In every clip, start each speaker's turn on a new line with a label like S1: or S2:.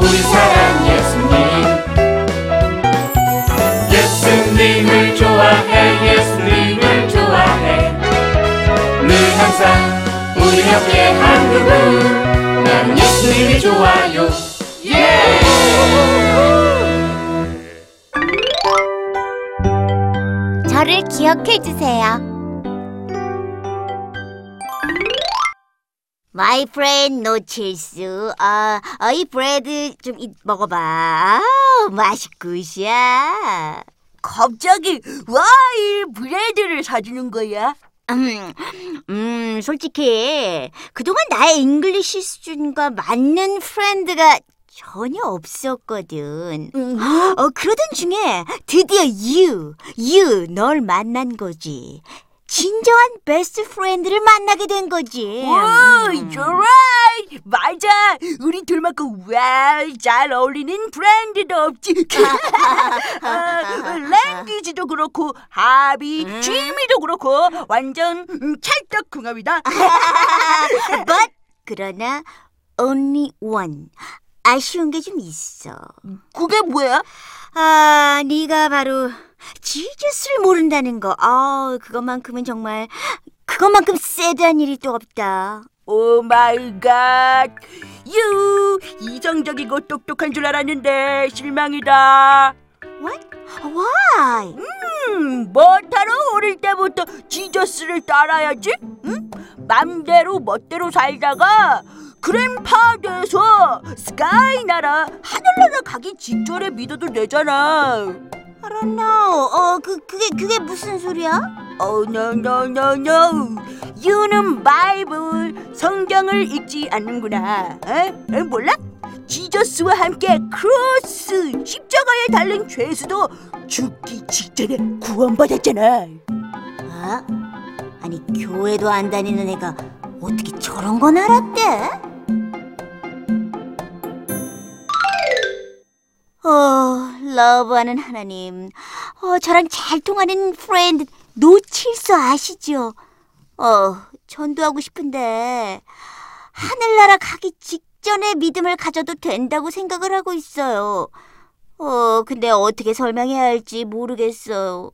S1: 우리 사랑 예수님 예수님을 좋아해 예수님을 좋아해 늘 항상 우리 옆에 한 그분 나는 예수님이 좋아요 예!
S2: 저를 기억해 주세요. My friend 노칠수. 아, 어, 이 bread 좀 이- 먹어봐. 아, 맛이 good이야.
S3: 갑자기 why bread를 사주는 거야?
S2: 음, 음, 솔직히 그동안 나의 English 수준과 맞는 friend가 전혀 없었거든.
S3: 음,
S2: 어, 그러던 중에 드디어 you, you 널 만난 거지. 진정한 best friend를 만나게 된 거지.
S3: 와,
S2: 음.
S3: you're right. 맞아. 우리 둘만큼 와잘 어울리는 friend도 없지. 아, language도 그렇고 hobby,
S2: 음.
S3: 취미도 그렇고 완전 음, 찰떡궁합이다.
S2: But 그러나 only one. 아쉬운 게 좀 있어.
S3: 그게 뭐야?
S2: 아, 네가 바로 Jesus를 모른다는 거. 아, 그것만큼은 정말 그것만큼 sad한 일이 또 없다.
S3: Oh my God. You 이성적이고 똑똑한 줄 알았는데 실망이다.
S2: What? Why?
S3: 음, 뭐하러 어릴 때부터 Jesus를 따라야지? 응? 맘대로 멋대로 살다가 grandpa 돼서 sky 나라 하늘나라 가기 직전에 믿어도 되잖아.
S2: I don't know. 어, 그 그게 그게 무슨 소리야?
S3: Oh no no no no. You는 Bible 성경을 읽지 않는구나. 에? 에, 몰라? Jesus와 함께 cross 십자가에 달린 죄수도 죽기 직전에 구원받았잖아.
S2: 어? 아니 교회도 안 다니는 애가 어떻게 저런 건 알았대? 어, love하는 하나님, 어, 저랑 잘 통하는 friend 노칠수 아시죠? 어, 전도하고 싶은데 하늘나라 가기 직전에 믿음을 가져도 된다고 생각을 하고 있어요. 어, 근데 어떻게 설명해야 할지 모르겠어요.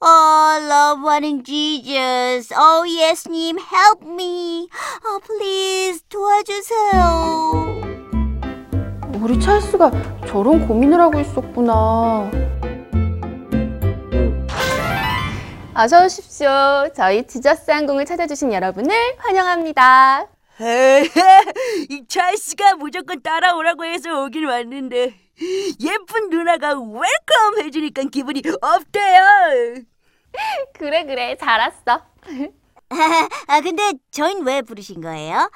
S2: 어, love하는 Jesus. 어, 예수님, help me. 어, please 도와주세요.
S4: 우리 찰스가 저런 고민을 하고 있었구나. 어서 오십시오. 저희 Jesus 항공을 찾아주신 여러분을 환영합니다.
S3: 이 찰스가 무조건 따라오라고 해서 오긴 왔는데 예쁜 누나가 welcome 해주니까 기분이 up돼요.
S4: 그래 그래 잘 왔어.
S2: 아, 근데 저흰 왜 부르신 거예요?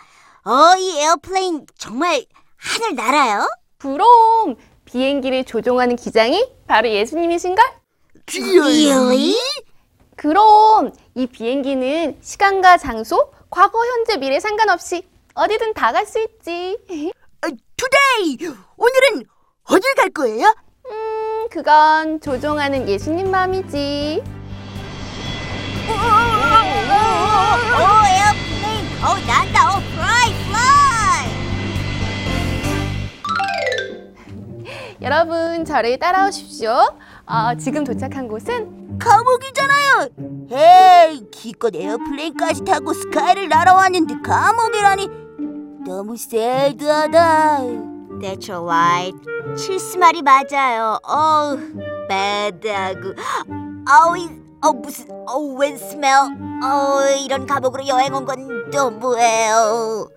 S2: 어, 이 airplane 정말 하늘 날아요?
S4: 그럼 비행기를 조종하는 기장이 바로 예수님이신걸?
S2: Really?
S4: 그럼 이 비행기는 시간과 장소, 과거, 현재, 미래 상관없이 어디든 다 갈 수 있지.
S3: 어, today 오늘은 어딜 갈 거예요?
S4: 음, 그건 조종하는 예수님 마음이지.
S2: 오, airplane. 어, 난다.
S4: 여러분, 저를 따라오십시오. 어, 지금 도착한 곳은
S3: 감옥이잖아요. 에이 기껏 airplane까지 타고 sky를 날아왔는데 감옥이라니 너무 sad하다.
S2: That's alright. 찰스 말이 맞아요. 어, bad하고, 어우, 이- 어 무슨, 어, 웬 스멜? 어, 이런 감옥으로 여행 온 건 또 뭐예요?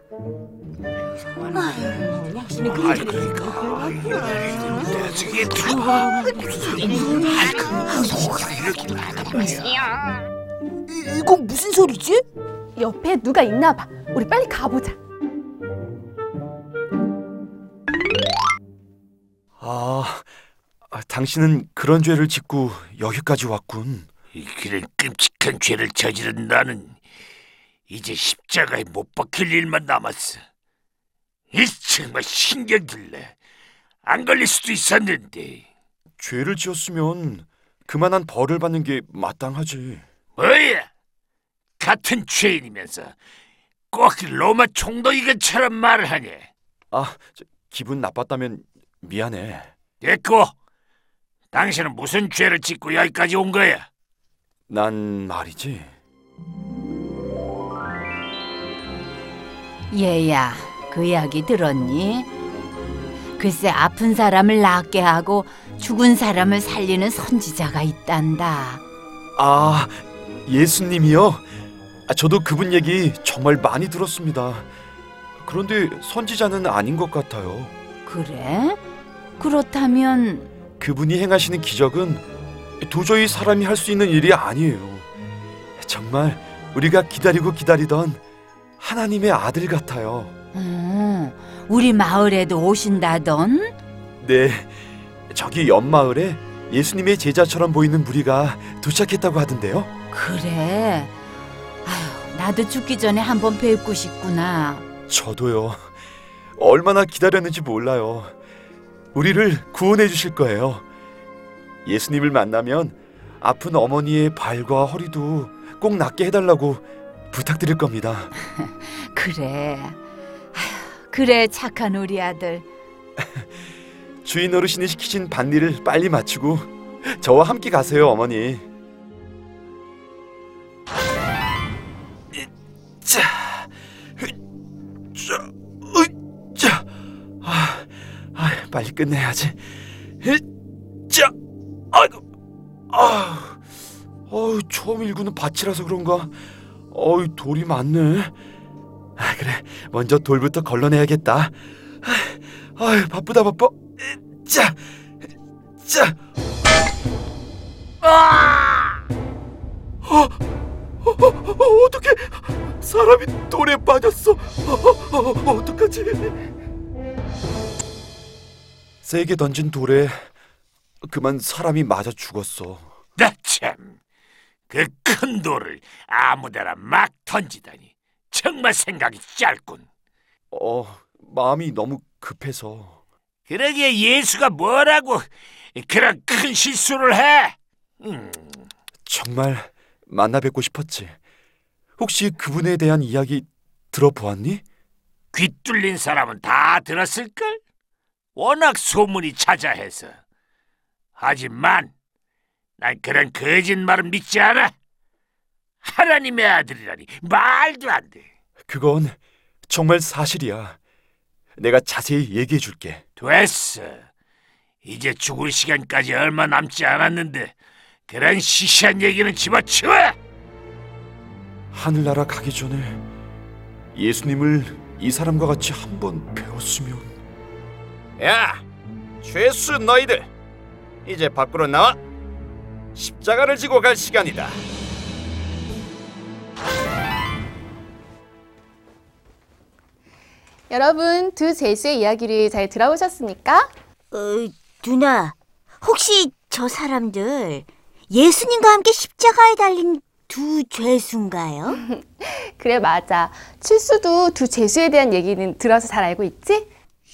S3: 이, 이건 무슨 소리지?
S4: 옆에 누가 있나 봐. 우리 빨리 가보자.
S5: 아, 아, 당신은 그런 죄를 짓고 여기까지 왔군.
S6: 이 그런 끔찍한 죄를 저지른 나는 이제 십자가에 못 박힐 일만 남았어. 이 정말 신경질내. 안 걸릴 수도 있었는데.
S5: 죄를 지었으면 그만한 벌을 받는 게 마땅하지.
S6: 뭐야? 같은 죄인이면서 꼭 로마 총독이 것처럼 말을 하냐?
S5: 아, 저, 기분 나빴다면 미안해.
S6: 됐고, 당신은 무슨 죄를 짓고 여기까지 온 거야?
S5: 난 말이지.
S7: 얘야, 그 이야기 들었니? 글쎄 아픈 사람을 낫게 하고 죽은 사람을 살리는 선지자가 있단다.
S5: 아, 예수님이요? 아, 저도 그분 얘기 정말 많이 들었습니다. 그런데 선지자는 아닌 것 같아요.
S7: 그래? 그렇다면
S5: 그분이 행하시는 기적은 도저히 사람이 할 수 있는 일이 아니에요. 정말 우리가 기다리고 기다리던 하나님의 아들 같아요.
S7: 어, 우리 마을에도 오신다던?
S5: 네, 저기 옆 마을에 예수님의 제자처럼 보이는 무리가 도착했다고 하던데요.
S7: 그래. 아휴, 나도 죽기 전에 한번 뵙고 싶구나.
S5: 저도요. 얼마나 기다렸는지 몰라요. 우리를 구원해 주실 거예요. 예수님을 만나면 아픈 어머니의 발과 허리도 꼭 낫게 해달라고 부탁드릴 겁니다.
S7: 그래. 그래 착한 우리 아들.
S5: 주인 어르신이 시키신 밭일을 빨리 마치고 저와 함께 가세요, 어머니. 자, 자, 자, 아, 아, 빨리 끝내야지. 자, 아이고, 아, 어우, 처음 일구는 밭이라서 그런가. 어우, 돌이 많네. 아, 그래, 먼저 돌부터 걸러내야겠다. 아, 아유, 바쁘다 바빠. 자, 자. 아! 어, 어, 어, 어떻게 사람이 돌에 빠졌어? 어, 어, 어, 어떡하지? 세게 던진 돌에 그만 사람이 맞아 죽었어.
S6: 나 참, 그 큰 돌을 아무데나 막 던지다니 정말 생각이 짧군.
S5: 어, 마음이 너무 급해서.
S6: 그러기에 예수가 뭐라고 그런 큰 실수를 해? 음,
S5: 정말 만나 뵙고 싶었지. 혹시 그분에 대한 이야기 들어보았니?
S6: 귀 뚫린 사람은 다 들었을걸? 워낙 소문이 자자해서. 하지만 난 그런 거짓말은 믿지 않아. 하나님의 아들이라니 말도 안 돼.
S5: 그건 정말 사실이야. 내가 자세히 얘기해 줄게.
S6: 됐어. 이제 죽을 시간까지 얼마 남지 않았는데 그런 시시한 얘기는 집어치워.
S5: 하늘나라 가기 전에 예수님을 이 사람과 같이 한번 배웠으면.
S8: 야, 죄수 너희들 이제 밖으로 나와 십자가를 지고 갈 시간이다.
S4: 여러분 두 제수의 이야기를 잘 들어보셨습니까?
S2: 어, 누나, 혹시 저 사람들 예수님과 함께 십자가에 달린 두 죄수인가요?
S4: 그래 맞아. 칠수도 두 제수에 대한 얘기는 들어서 잘 알고 있지?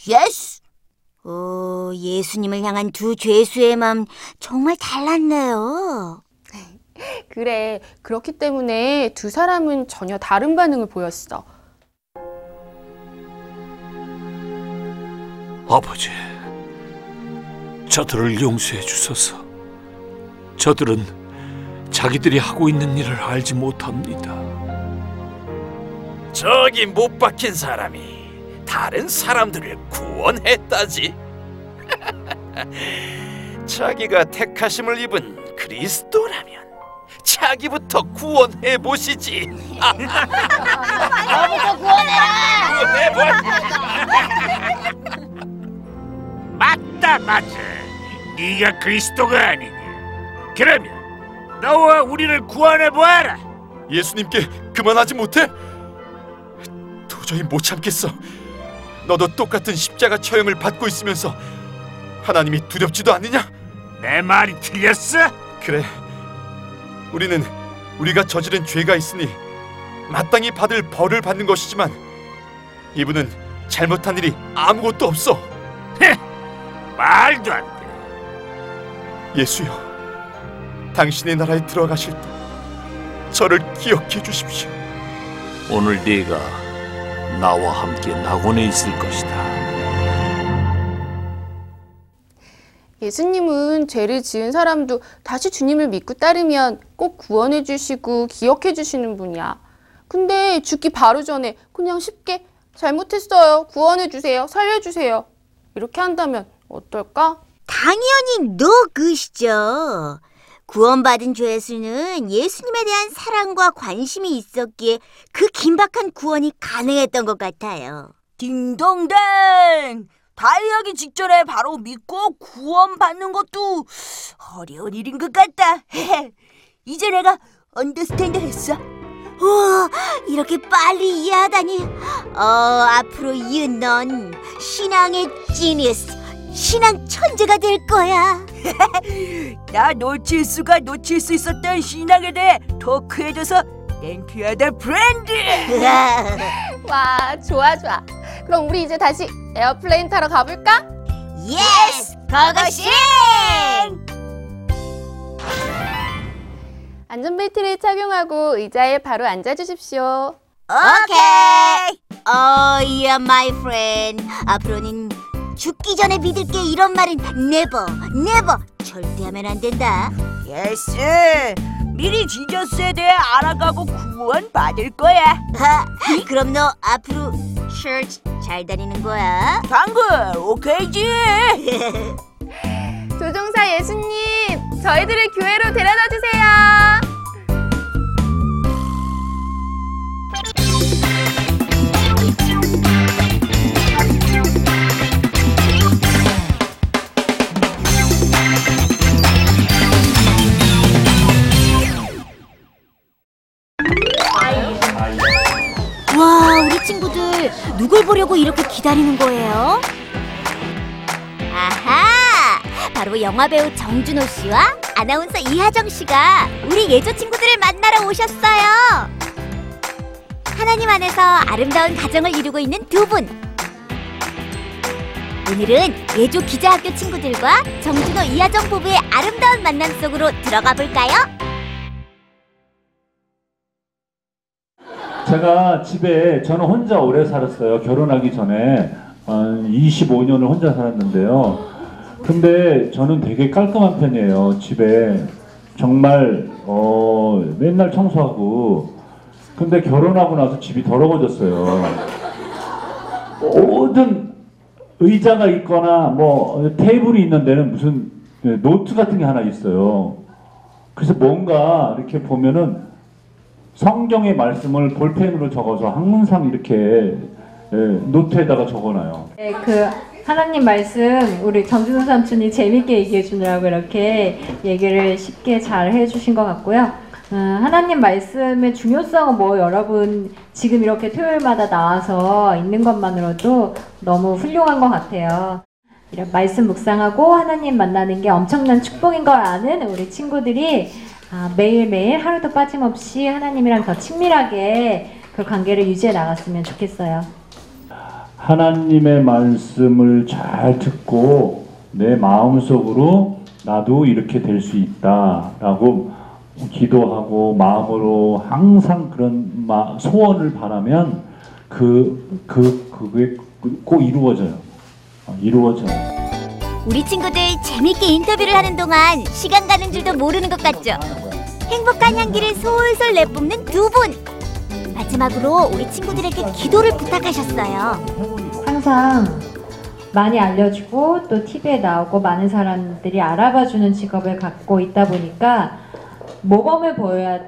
S2: Yes! 오, 예수님을 향한 두 죄수의 마음 정말 달랐네요.
S4: 그래 그렇기 때문에 두 사람은 전혀 다른 반응을 보였어.
S6: 아버지, 저들을 용서해 주소서. 저들은 자기들이 하고 있는 일을 알지 못합니다.
S8: 저기 못 박힌 사람이 다른 사람들을 구원했다지. 자기가 택하심을 입은 그리스도라면 자기부터 구원해 보시지.
S2: 너부터 구원해라!
S8: 구원해
S6: 맞다, 맞아. 네가 그리스도가 아니냐? 그러면 너와 우리를 구원해 보아라.
S5: 예수님께 그만하지 못해? 도저히 못 참겠어. 너도 똑같은 십자가 처형을 받고 있으면서 하나님이 두렵지도 않느냐?
S6: 내 말이 틀렸어?
S5: 그래. 우리는 우리가 저지른 죄가 있으니 마땅히 받을 벌을 받는 것이지만 이분은 잘못한 일이 아무것도 없어.
S6: 말도 안 돼.
S5: 예수여, 당신의 나라에 들어가실 때 저를 기억해 주십시오.
S6: 오늘 네가 나와 함께 낙원에 있을 것이다.
S4: 예수님은 죄를 지은 사람도 다시 주님을 믿고 따르면 꼭 구원해 주시고 기억해 주시는 분이야. 근데 죽기 바로 전에 그냥 쉽게 잘못했어요. 구원해 주세요. 살려 주세요. 이렇게 한다면 어떨까?
S2: 당연히 너 그시죠. 구원받은 죄수는 예수님에 대한 사랑과 관심이 있었기에 그 긴박한 구원이 가능했던 것 같아요.
S3: 딩동댕! 다이하기 직전에 바로 믿고 구원받는 것도 어려운 일인 것 같다. 이제 내가 언더스탠드 했어.
S2: 우와, 이렇게 빨리 이해하다니. 어, 앞으로 you는 신앙의 genius, 신앙 천재가 될 거야.
S3: 나 노칠수가 놓칠 수 있었던 신앙에 대해 talk해줘서 thank you하다 friend.
S4: 와, 좋아, 좋아. 그럼 우리 이제 다시 airplane 타러 가볼까?
S2: Yes! 고고싱!
S4: 안전벨트를 착용하고 의자에 바로 앉아주십시오.
S2: 오케이. 어, yeah, my friend. 앞으로는 죽기 전에 믿을게 이런 말은 never, never 절대 하면 안 된다.
S3: Yes. 미리 Jesus에 대해 알아가고 구원 받을 거야.
S2: 하, 그럼 너 앞으로 church 잘 다니는 거야?
S3: 당근 오케이지.
S4: 조종사 예수님, 저희들을 교회로 데려다 주세요.
S2: 친구들 누굴 보려고 이렇게 기다리는 거예요? 아하! 바로 영화배우 정준호 씨와 아나운서 이하정 씨가 우리 예조 친구들을 만나러 오셨어요. 하나님 안에서 아름다운 가정을 이루고 있는 두 분. 오늘은 예조 기자학교 친구들과 정준호 이하정 부부의 아름다운 만남 속으로 들어가 볼까요?
S9: 제가 집에 저는 혼자 오래 살았어요. 결혼하기 전에 한 25년을 혼자 살았는데요. 근데 저는 되게 깔끔한 편이에요. 집에 정말 어, 맨날 청소하고 근데 결혼하고 나서 집이 더러워졌어요. 모든 의자가 있거나 뭐 테이블이 있는 데는 무슨 노트 같은 게 하나 있어요. 그래서 뭔가 이렇게 보면은 성경의 말씀을 볼펜으로 적어서 항상 이렇게 예, 노트에다가 적어놔요.
S10: 네, 그 하나님 말씀 우리 정준호 삼촌이 재밌게 얘기해 주느라고 이렇게 얘기를 쉽게 잘 해주신 것 같고요. 음, 하나님 말씀의 중요성은 뭐 여러분 지금 이렇게 토요일마다 나와서 있는 것만으로도 너무 훌륭한 것 같아요. 이런 말씀 묵상하고 하나님 만나는 게 엄청난 축복인 걸 아는 우리 친구들이 아, 매일매일 하루도 빠짐없이 하나님이랑 더 친밀하게 그 관계를 유지해 나갔으면 좋겠어요.
S9: 하나님의 말씀을 잘 듣고 내 마음속으로 나도 이렇게 될 수 있다라고 기도하고 마음으로 항상 그런 마, 소원을 바라면 그, 그, 그게 꼭 이루어져요. 어, 이루어져요.
S2: 우리 친구들 재밌게 인터뷰를 하는 동안 시간 가는 줄도 모르는 것 같죠? 행복한 향기를 솔솔 내뿜는 두 분! 마지막으로 우리 친구들에게 기도를 부탁하셨어요.
S10: 항상 많이 알려주고 또 TV에 나오고 많은 사람들이 알아봐주는 직업을 갖고 있다 보니까 모범을 보여야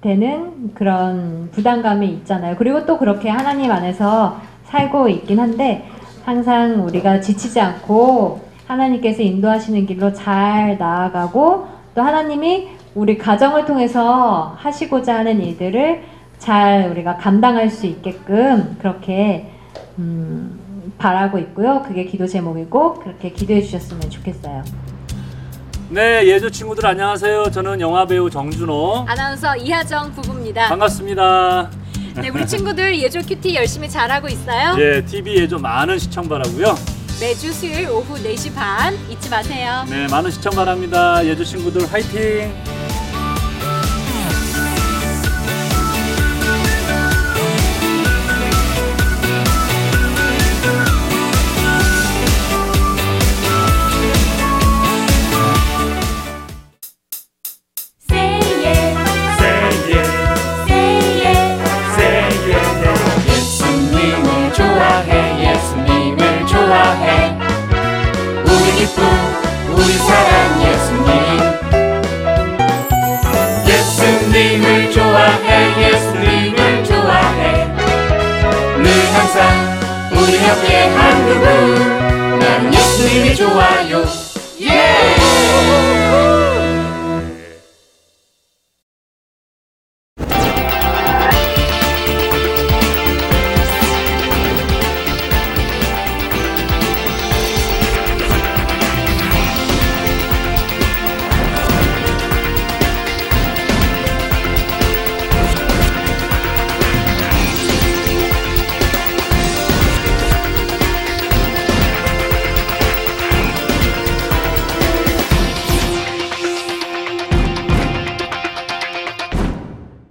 S10: 되는 그런 부담감이 있잖아요. 그리고 또 그렇게 하나님 안에서 살고 있긴 한데 항상 우리가 지치지 않고 하나님께서 인도하시는 길로 잘 나아가고 또 하나님이 우리 가정을 통해서 하시고자 하는 일들을 잘 우리가 감당할 수 있게끔 그렇게 음, 바라고 있고요. 그게 기도 제목이고 그렇게 기도해 주셨으면 좋겠어요.
S11: 네, 예조 친구들 안녕하세요. 저는 영화 배우 정준호.
S12: 아나운서 이하정 부부입니다.
S11: 반갑습니다.
S12: 네, 우리 친구들 예조 큐티 열심히 잘하고 있어요.
S11: 예, TV 예조 많은 시청 바라고요.
S12: 매주 수요일 오후 4시 반 잊지 마세요.
S11: 네, 많은 시청 바랍니다. 예조 친구들 화이팅!